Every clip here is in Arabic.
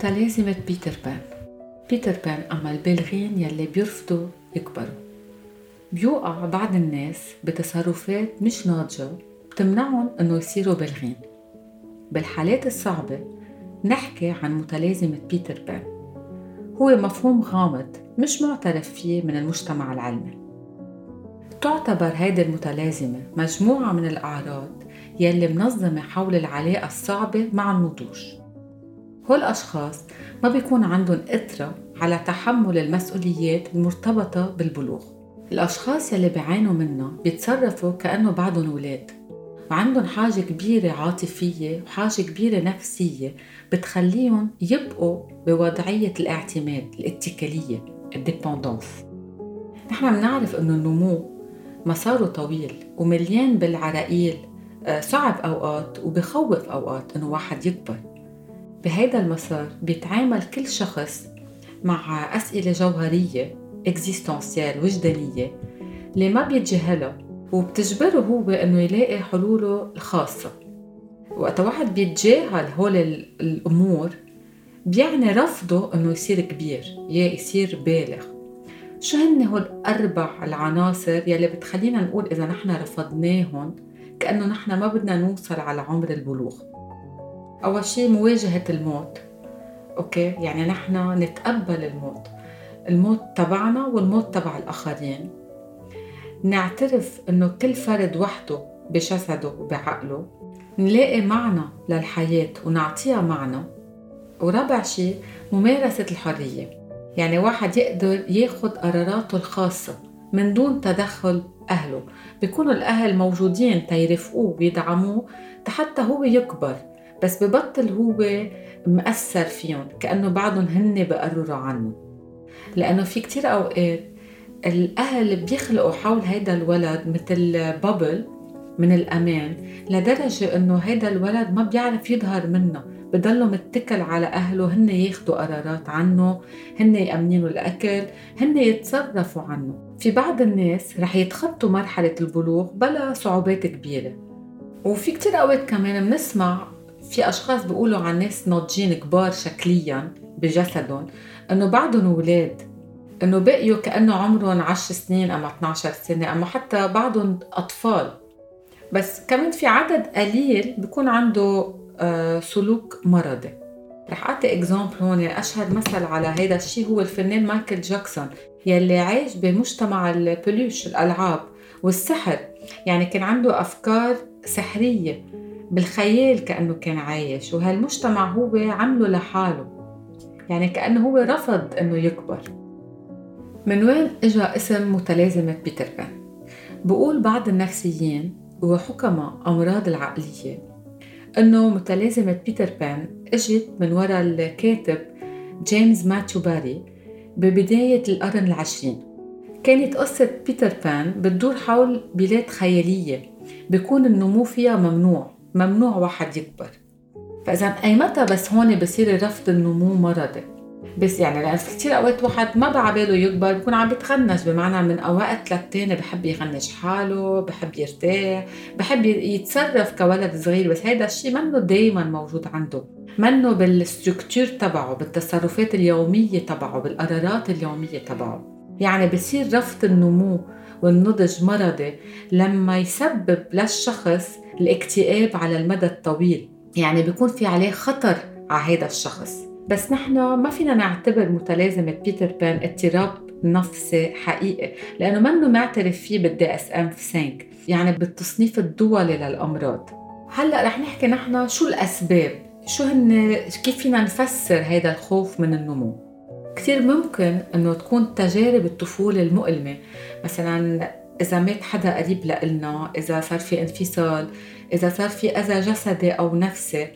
متلازمة بيتر بان. بيتر بان أما البالغين يلي بيرفضوا يكبروا. بيوقع بعض الناس بتصرفات مش ناضجة بتمنعهم إنه يصيروا بالغين بالحالات الصعبة نحكي عن متلازمة بيتر بان. هو مفهوم غامض مش معترف فيه من المجتمع العلمي. تعتبر هيدي المتلازمة مجموعة من الأعراض يلي منظمة حول العلاقة الصعبة مع النضوج. هول الأشخاص ما بيكون عندهم قدرة على تحمل المسؤوليات المرتبطة بالبلوغ. الأشخاص يلي بيعانوا منها بيتصرفوا كأنه بعدهم ولاد وعندهم حاجة كبيرة عاطفية وحاجة كبيرة نفسية بتخليهم يبقوا بوضعية الاعتماد الاتكالية الديبندونس نحن بنعرف إنه النمو مساره طويل ومليان بالعراقيل آه، صعب أوقات وبخوف أوقات إنه واحد يكبر. بهيدا المسار بيتعامل كل شخص مع أسئلة جوهرية اكزيستنسيال وجدانية اللي ما بيتجاهلها وبتجبره هو إنه يلاقي حلوله الخاصة. وقت واحد بيتجاهل هول الأمور بيعني رفضه إنه يصير كبير يا يصير بالغ. شو هن هول الاربع العناصر يلي بتخلينا نقول إذا نحن رفضناهم؟ كأنه نحن ما بدنا نوصل على عمر البلوغ. أول شيء مواجهة الموت. أوكي؟ يعني نحن نتقبل الموت. الموت تبعنا والموت تبع الآخرين. نعترف إنه كل فرد وحده بجسده وبعقله. نلاقي معنى للحياة ونعطيها معنى. ورابع شيء ممارسة الحرية. يعني واحد يقدر ياخد قراراته الخاصة من دون تدخل أهله. بيكونوا الأهل موجودين تيرفقوه ويدعموه حتى هو يكبر. بس ببطل هو مأثر فيهم كأنه بعدهم هن بقرروا عنه. لأنه في كتير أوقات الأهل بيخلقوا حول هيدا الولد مثل بابل من الأمان لدرجة إنه هيدا الولد ما بيعرف يظهر منه. بضله متكل على أهله هن ياخدوا قرارات عنه هن يأمنينه الأكل هن يتصرفوا عنه. في بعض الناس رح يتخطوا مرحلة البلوغ بلا صعوبات كبيرة. وفي كتير أوقات كمان بنسمع في أشخاص بيقولوا عن ناس ناضجين كبار شكليا بجسدهم إنه بعدهم أولاد إنه بقيوا كأنه عمرهم 10 سنين اما 12 سنة أما حتى بعضهم أطفال. بس كمان في عدد قليل بيكون عنده آه، سلوك مرضي. رح أعطي example هون أشهر مثل على هذا الشيء هو الفنان مايكل جاكسون يلي عايش بمجتمع ال peluche الألعاب والسحر. يعني كان عنده أفكار سحرية. بالخيال كأنه كان عايش وهالمجتمع هو عمله لحاله. يعني كأنه هو رفض إنه يكبر. من وين اجى اسم متلازمة بيتر بان؟ بقول بعض النفسيين وحكماء أمراض العقلية إنه متلازمة بيتر بان إجت من وراء الكاتب جيمس ماتيو باري ببداية القرن العشرين. كانت قصة بيتر بان بتدور حول بلاد خيالية بيكون النمو فيها ممنوع. ممنوع واحد يكبر. فإذا أيمتى بس هون بصير رفض النمو مرضي. بس يعني لأن في كثير أوقات واحد ما بعباله يكبر بكون عم بتغنج بمعنى من أوقات للتاني بحب يغنج حاله بحب يرتاح بحب يتصرف كولد صغير. بس هيدا الشيء منه دايما موجود عنده. منه بال structure تبعه بالتصرفات اليومية تبعه بالقرارات اليومية تبعه. يعني بصير رفض النمو والنضج مرضي لما يسبب للشخص الاكتئاب على المدى الطويل. يعني بيكون في عليه خطر على هذا الشخص. بس نحن ما فينا نعتبر متلازمة بيتر بان اضطراب نفسي حقيقي لأنه منه معترف فيه بال DSM 5 يعني بالتصنيف الدولي للأمراض. هلأ رح نحكي نحن شو الأسباب؟ شو هن كيف فينا نفسر هذا الخوف من النمو؟ كثير ممكن إنه تكون تجارب الطفولة المؤلمة. مثلا إذا مات حدا قريب لإلنا إذا صار في انفصال إذا صار في أذى جسدي أو نفسي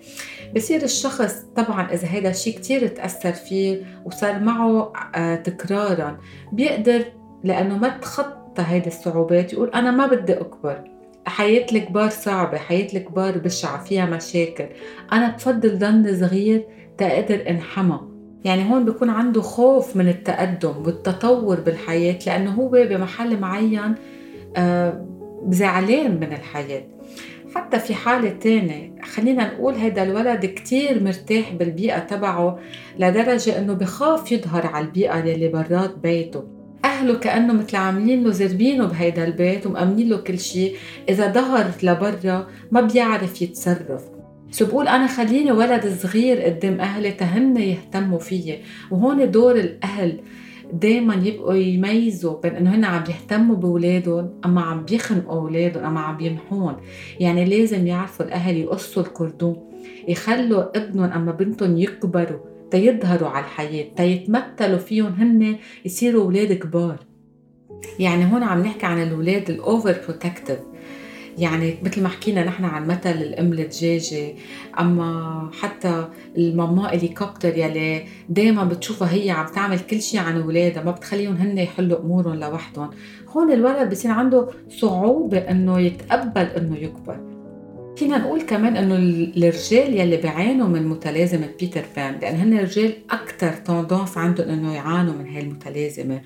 بصير الشخص طبعا إذا هذا الشيء كتير تأثر فيه وصار معه آه، تكرارا بيقدر لأنه ما تخطى هيدي الصعوبات يقول أنا ما بدي أكبر. حياة الكبار صعبة حياة الكبار بشعة فيها مشاكل. أنا بفضل ضل صغير تقدر أنحمى. يعني هون بيكون عنده خوف من التقدم والتطور بالحياة لأنه هو بمحل معين آه، زعلان من الحياة. حتى في حالة تانية خلينا نقول هيدا الولد كتير مرتاح بالبيئة تبعه لدرجة إنه بخاف يظهر على البيئة اللي برات بيته. أهله كأنه مثل عاملين له زربينه بهيدا البيت ومأمنين له كل شيء إذا ظهر لبرا ما بيعرف يتصرف. سو بقول أنا خليني ولد صغير قدام أهلي تهن يهتموا فيي. وهون دور الأهل دايما يبقوا يميزوا بين إنه هن عم يهتموا بأولادهم أما عم بيخنقوا أولادهم أما عم بيمحون يعني لازم يعرفوا الأهل يقصوا الكردون يخلوا ابنهم أما بنتهم يكبروا تيظهروا على الحياة تيتمثلوا فيهم هن يصيروا أولاد كبار. يعني هون عم نحكي عن الأولاد الأوفر بروتكتيف يعني مثل ما حكينا نحن عن مثل الأم الدجاجة أما حتى الماما هليكوبتر يلي دائما بتشوفها هي عم تعمل كل شيء عن أولادها ما بتخليهم هن يحلوا أمورهم لوحدهم. هون الولد بصير عنده صعوبة إنه يتقبل إنه يكبر. فينا نقول كمان إنه الرجال يلي بيعانوا من متلازمة بيتر بان لأن هن الرجال أكثر tendance عندهم إنه يعانوا من هاي المتلازمة.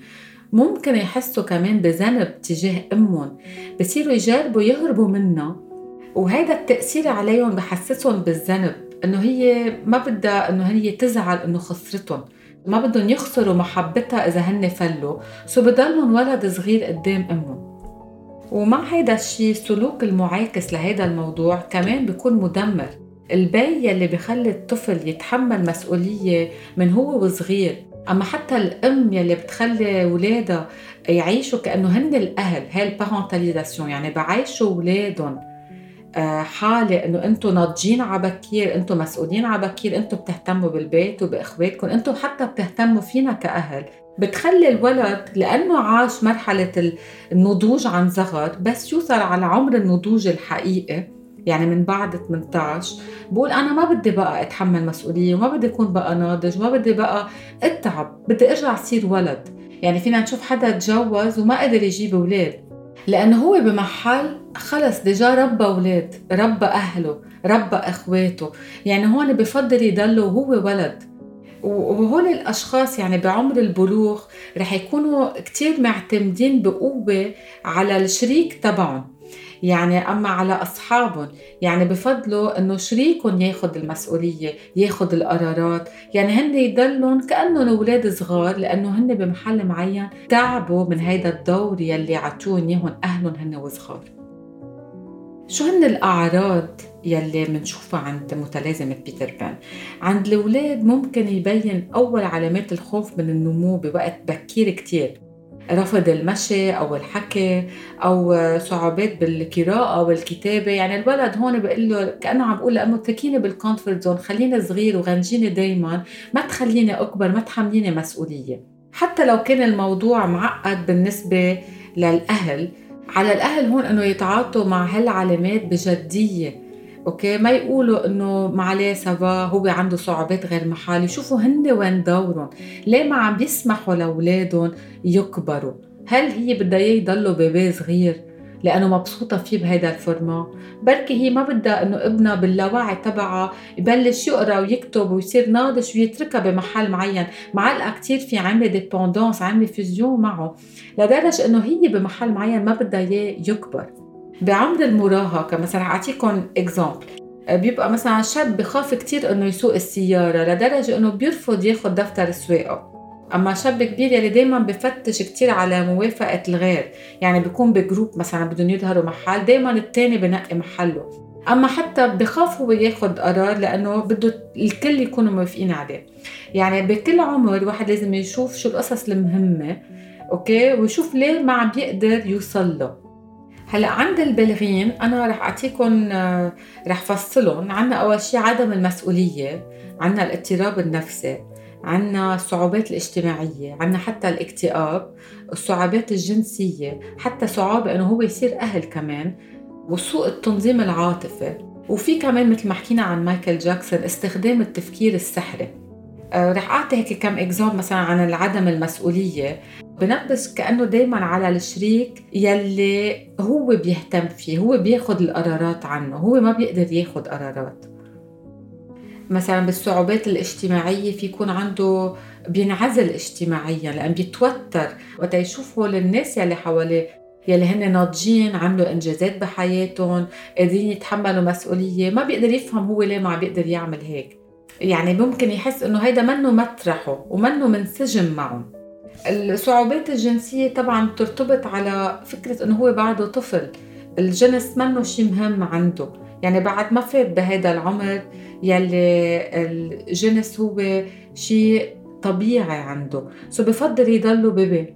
ممكن يحسوا كمان بذنب تجاه أمهم بصيروا يجربوا يهربوا منها وهذا التأثير عليهم بحسسهم بالذنب إنه هي ما بدها إنه هي تزعل إنه خسرتهم. ما بدهم يخسروا محبتها إذا هن فلوا so بضلهم ولد صغير قدام أمهم. ومع هيدا الشيء السلوك المعاكس لهيدا الموضوع كمان بيكون مدمر. البي يلي بخلي الطفل يتحمل مسؤولية من هو وصغير أما حتى الأم يلي بتخلي اولادها يعيشوا كأنه هن الأهل هاي ال parentalisation يعني بعيشوا اولادهم آه، حالة إنه أنتم ناضجين على بكير أنتم مسؤولين على بكير أنتم بتهتموا بالبيت وبإخواتكم أنتم حتى بتهتموا فينا كأهل. بتخلي الولد لأنه عاش مرحلة النضوج عن صغر بس يوصل على عمر النضوج الحقيقي يعني من بعد 18 بقول أنا ما بدي بقى أتحمل مسؤولية وما بدي أكون بقى ناضج وما بدي بقى أتعب بدي أرجع أصير ولد. يعني فينا نشوف حدا تجوز وما قدر يجيب أولاد. لأنه هو بمحل خلص ديجا ربى أولاد ربى أهله ربى إخواته. يعني هون بفضل يضل وهو ولد. وهول الأشخاص يعني بعمر البلوغ رح يكونوا كتير معتمدين بقوة على الشريك تبعهم. يعني أما على أصحابهم يعني بفضلوا إنه شريكهم ياخذ المسؤولية ياخذ القرارات. يعني هن يضلهم كأنهم أولاد صغار لأنه هن بمحل معين تعبوا من هيدا الدور يلي عطوهم إياهم أهلهم هن وصغار. شو هن الأعراض يلي منشوفها عند متلازمة بيتر بان؟ عند الأولاد ممكن يبين أول علامات الخوف من النمو بوقت بكير كتير. رفض المشي أو الحكي أو صعوبات بالقراءة والكتابة. يعني الولد هون بقول له كأنه عم بقول لأمه اتركيني بالكونفورت زون خليني صغير وغنجيني دائما ما تخليني أكبر ما تحمليني مسؤولية. حتى لو كان الموضوع معقد بالنسبة للأهل على الأهل هون إنه يتعاطوا مع هالعلامات بجدية. okay؟ ما يقولوا إنه معليه ça va هو عنده صعوبات غير محال يشوفوا هن وين دورهم. ليه ما عم بيسمحوا لأولادهم يكبروا؟ هل هي بدها إياه يضلوا bébé صغير؟ لأنه مبسوطة فيه بهيدا ال format بركي هي ما بدها إنه ابنها باللاوعي تبعها يبلش يقرأ ويكتب ويصير ناضج ويتركها بمحل معين. معلقه كثير في عامله dépendance عامله fusion معه. لدرجة إنه هي بمحل معين ما بدها إياه يكبر. بعمر المراهقة مثلا أعطيكم exemple بيبقى مثلا شاب بخاف كتير إنه يسوق السيارة لدرجة إنه بيرفض ياخذ دفتر السواقه أما شاب كبير يلي دائما بفتش كتير على موافقة الغير يعني بيكون ب group مثلا بدهم يظهروا محل دائما الثاني بنقي محله. أما حتى بخاف هو ياخذ قرار لأنه بده الكل يكونوا موافقين عليه. يعني بكل عمر الواحد لازم يشوف شو القصص المهمة أوكي؟ ويشوف ليه ما عم بيقدر يوصل له. هلا عند البالغين أنا رح اعطيكم آه، رح فصلهم عنا أول شيء عدم المسؤولية عنا الاضطراب النفسي عنا الصعوبات الاجتماعية عنا حتى الاكتئاب الصعوبات الجنسية حتى صعوبة إنه هو يصير أهل كمان وسوء التنظيم العاطفي. وفي كمان مثل ما حكينا عن مايكل جاكسون استخدام التفكير السحري. آه، رح أعطي هيك كم اكزام مثلا عن عدم المسؤولية. بنبش كأنه دائما على الشريك يلي هو بيهتم فيه هو بياخذ القرارات عنه هو ما بيقدر ياخذ قرارات. مثلا بالصعوبات الاجتماعية في يكون عنده بينعزل اجتماعيا لأن بيتوتر. وقت يشوف هول الناس يلي حواليه يلي هن ناضجين عملوا إنجازات بحياتهم قادرين يتحملوا مسؤولية ما بيقدر يفهم هو ليه ما بيقدر يعمل هيك. يعني ممكن يحس إنه هيدا منه مطرحه ومنه منسجم معهم الصعوبات الجنسية طبعا بترتبط على فكرة إنه هو بعده طفل. الجنس منه شيء مهم عنده. يعني بعد ما فات بهذا العمر يلي الجنس هو شيء طبيعي عنده. سو بفضل يضلوا بيبي.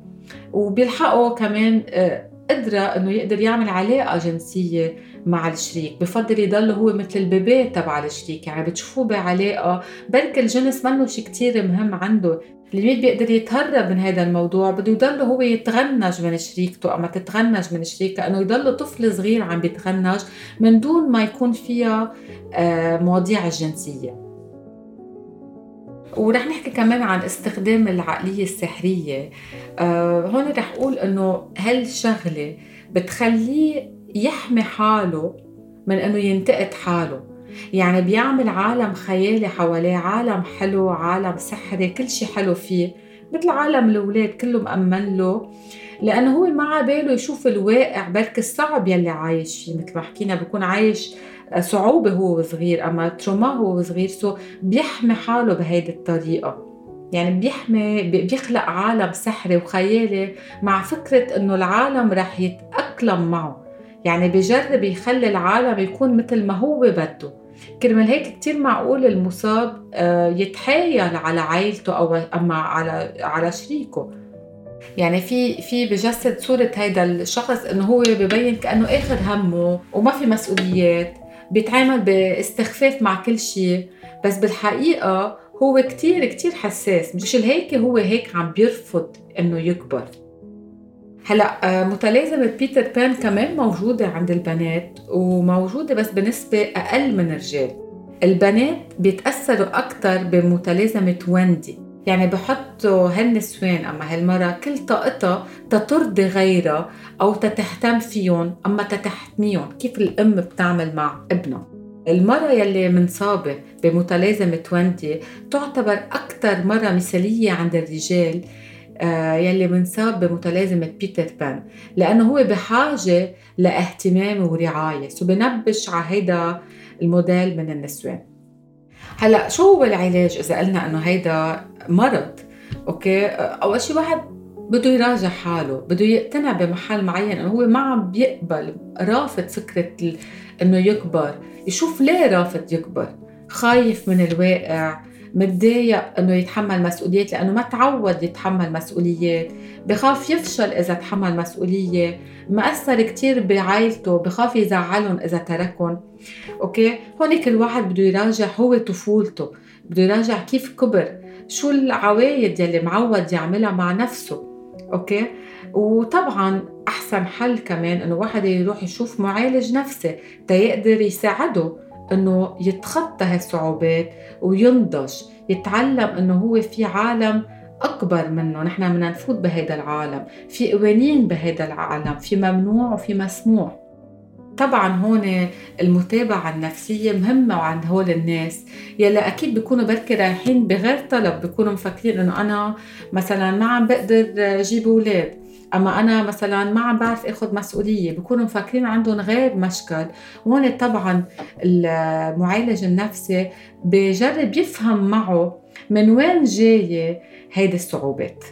وبيلحقوا كمان آه، قدرة إنه يقدر يعمل علاقة جنسية. مع الشريك بفضل يضل هو مثل البيبي تبع الشريك. يعني بتشوفوه بعلاقة بركي الجنس منه شيء كتير مهم عنده. البيت بيقدر يتهرب من هذا الموضوع بده يضل هو يتغنج من شريكته أما تتغنج من شريكها إنه يضل طفل صغير عم بيتغنج من دون ما يكون فيها آه، مواضيع الجنسيه ورح نحكي كمان عن استخدام العقلية السحرية. آه هون رح أقول إنه هالشغلة بتخليه يحمي حاله من إنه ينتقد حاله. يعني بيعمل عالم خيالي حواليه عالم حلو عالم سحري كل شيء حلو فيه مثل عالم الأولاد كله مأمن له. لأنه هو ما باله يشوف الواقع بركي الصعب يلي عايش فيه. مثل ما حكينا بيكون عايش صعوبة هو صغير أما تروما هو صغير. سو بيحمي حاله بهيدي الطريقة. يعني بيحمي بيخلق عالم سحري وخيالي مع فكرة إنه العالم رح يتأقلم معه. يعني بجرب يخلي العالم يكون مثل ما هو بده. كرمال هيك كتير معقول المصاب آه، يتحايل على عائلته أو أما على على شريكه. يعني في في بجسد صورة هيدا الشخص إنه هو ببين كأنه اخر همه وما في مسؤوليات بيتعامل باستخفاف مع كل شيء. بس بالحقيقة هو كتير كتير حساس. مش هيك هو هيك عم بيرفض إنه يكبر. هلا آه، متلازمة بيتر بان كمان موجودة عند البنات وموجودة بس بنسبة أقل من الرجال. البنات بيتأثروا أكثر بمتلازمة ويندي. يعني بحطوا هالنسوان أما هالمرة كل طاقتها تترضي غيرها أو تتهتم فيهم أما تتحميهم كيف الأم بتعمل مع ابنها. المرة يلي منصابة بمتلازمة ويندي تعتبر أكثر مرة مثالية عند الرجال يلي منصاب بمتلازمة بيتر بان لأنه هو بحاجة لاهتمام ورعاية. so بنبش على هيدا الموديل من النسوان. هلا شو هو العلاج إذا قلنا إنه هيدا مرض؟ okay؟ اول شيء واحد بده يراجع حاله بده يقتنع بمحل معين إنه هو ما عم بيقبل رافض فكرة إنه يكبر. يشوف ليه رافض يكبر؟ خايف من الواقع متضايق إنه يتحمل مسؤوليات لأنه ما تعود يتحمل مسؤوليات. بخاف يفشل إذا تحمل مسؤولية. مأثر كتير بعائلته بخاف يزعلهم إذا تركهم. okay؟ هون كل واحد بده يراجع هو طفولته بده يراجع كيف كبر شو العوايد يلي معود يعملها مع نفسه. okay؟ وطبعا أحسن حل كمان إنه واحد يروح يشوف معالج نفسي تيقدر يساعده. إنه يتخطى هالصعوبات وينضج يتعلم إنه هو في عالم أكبر منه. نحن بدنا نفوت بهذا العالم في قوانين بهذا العالم في ممنوع وفي مسموح طبعا هون المتابعة النفسية مهمة عند هول الناس. يلا أكيد بيكونوا بركي رايحين بغير طلب بيكونوا مفكرين إنه أنا مثلا ما عم بقدر جيب أولاد. أما أنا مثلا ما عم بعرف آخذ مسؤولية بكونوا مفكرين عندهم غير مشكل. هون طبعا المعالج النفسي بجرب يفهم معه من وين جاية هيدي الصعوبات.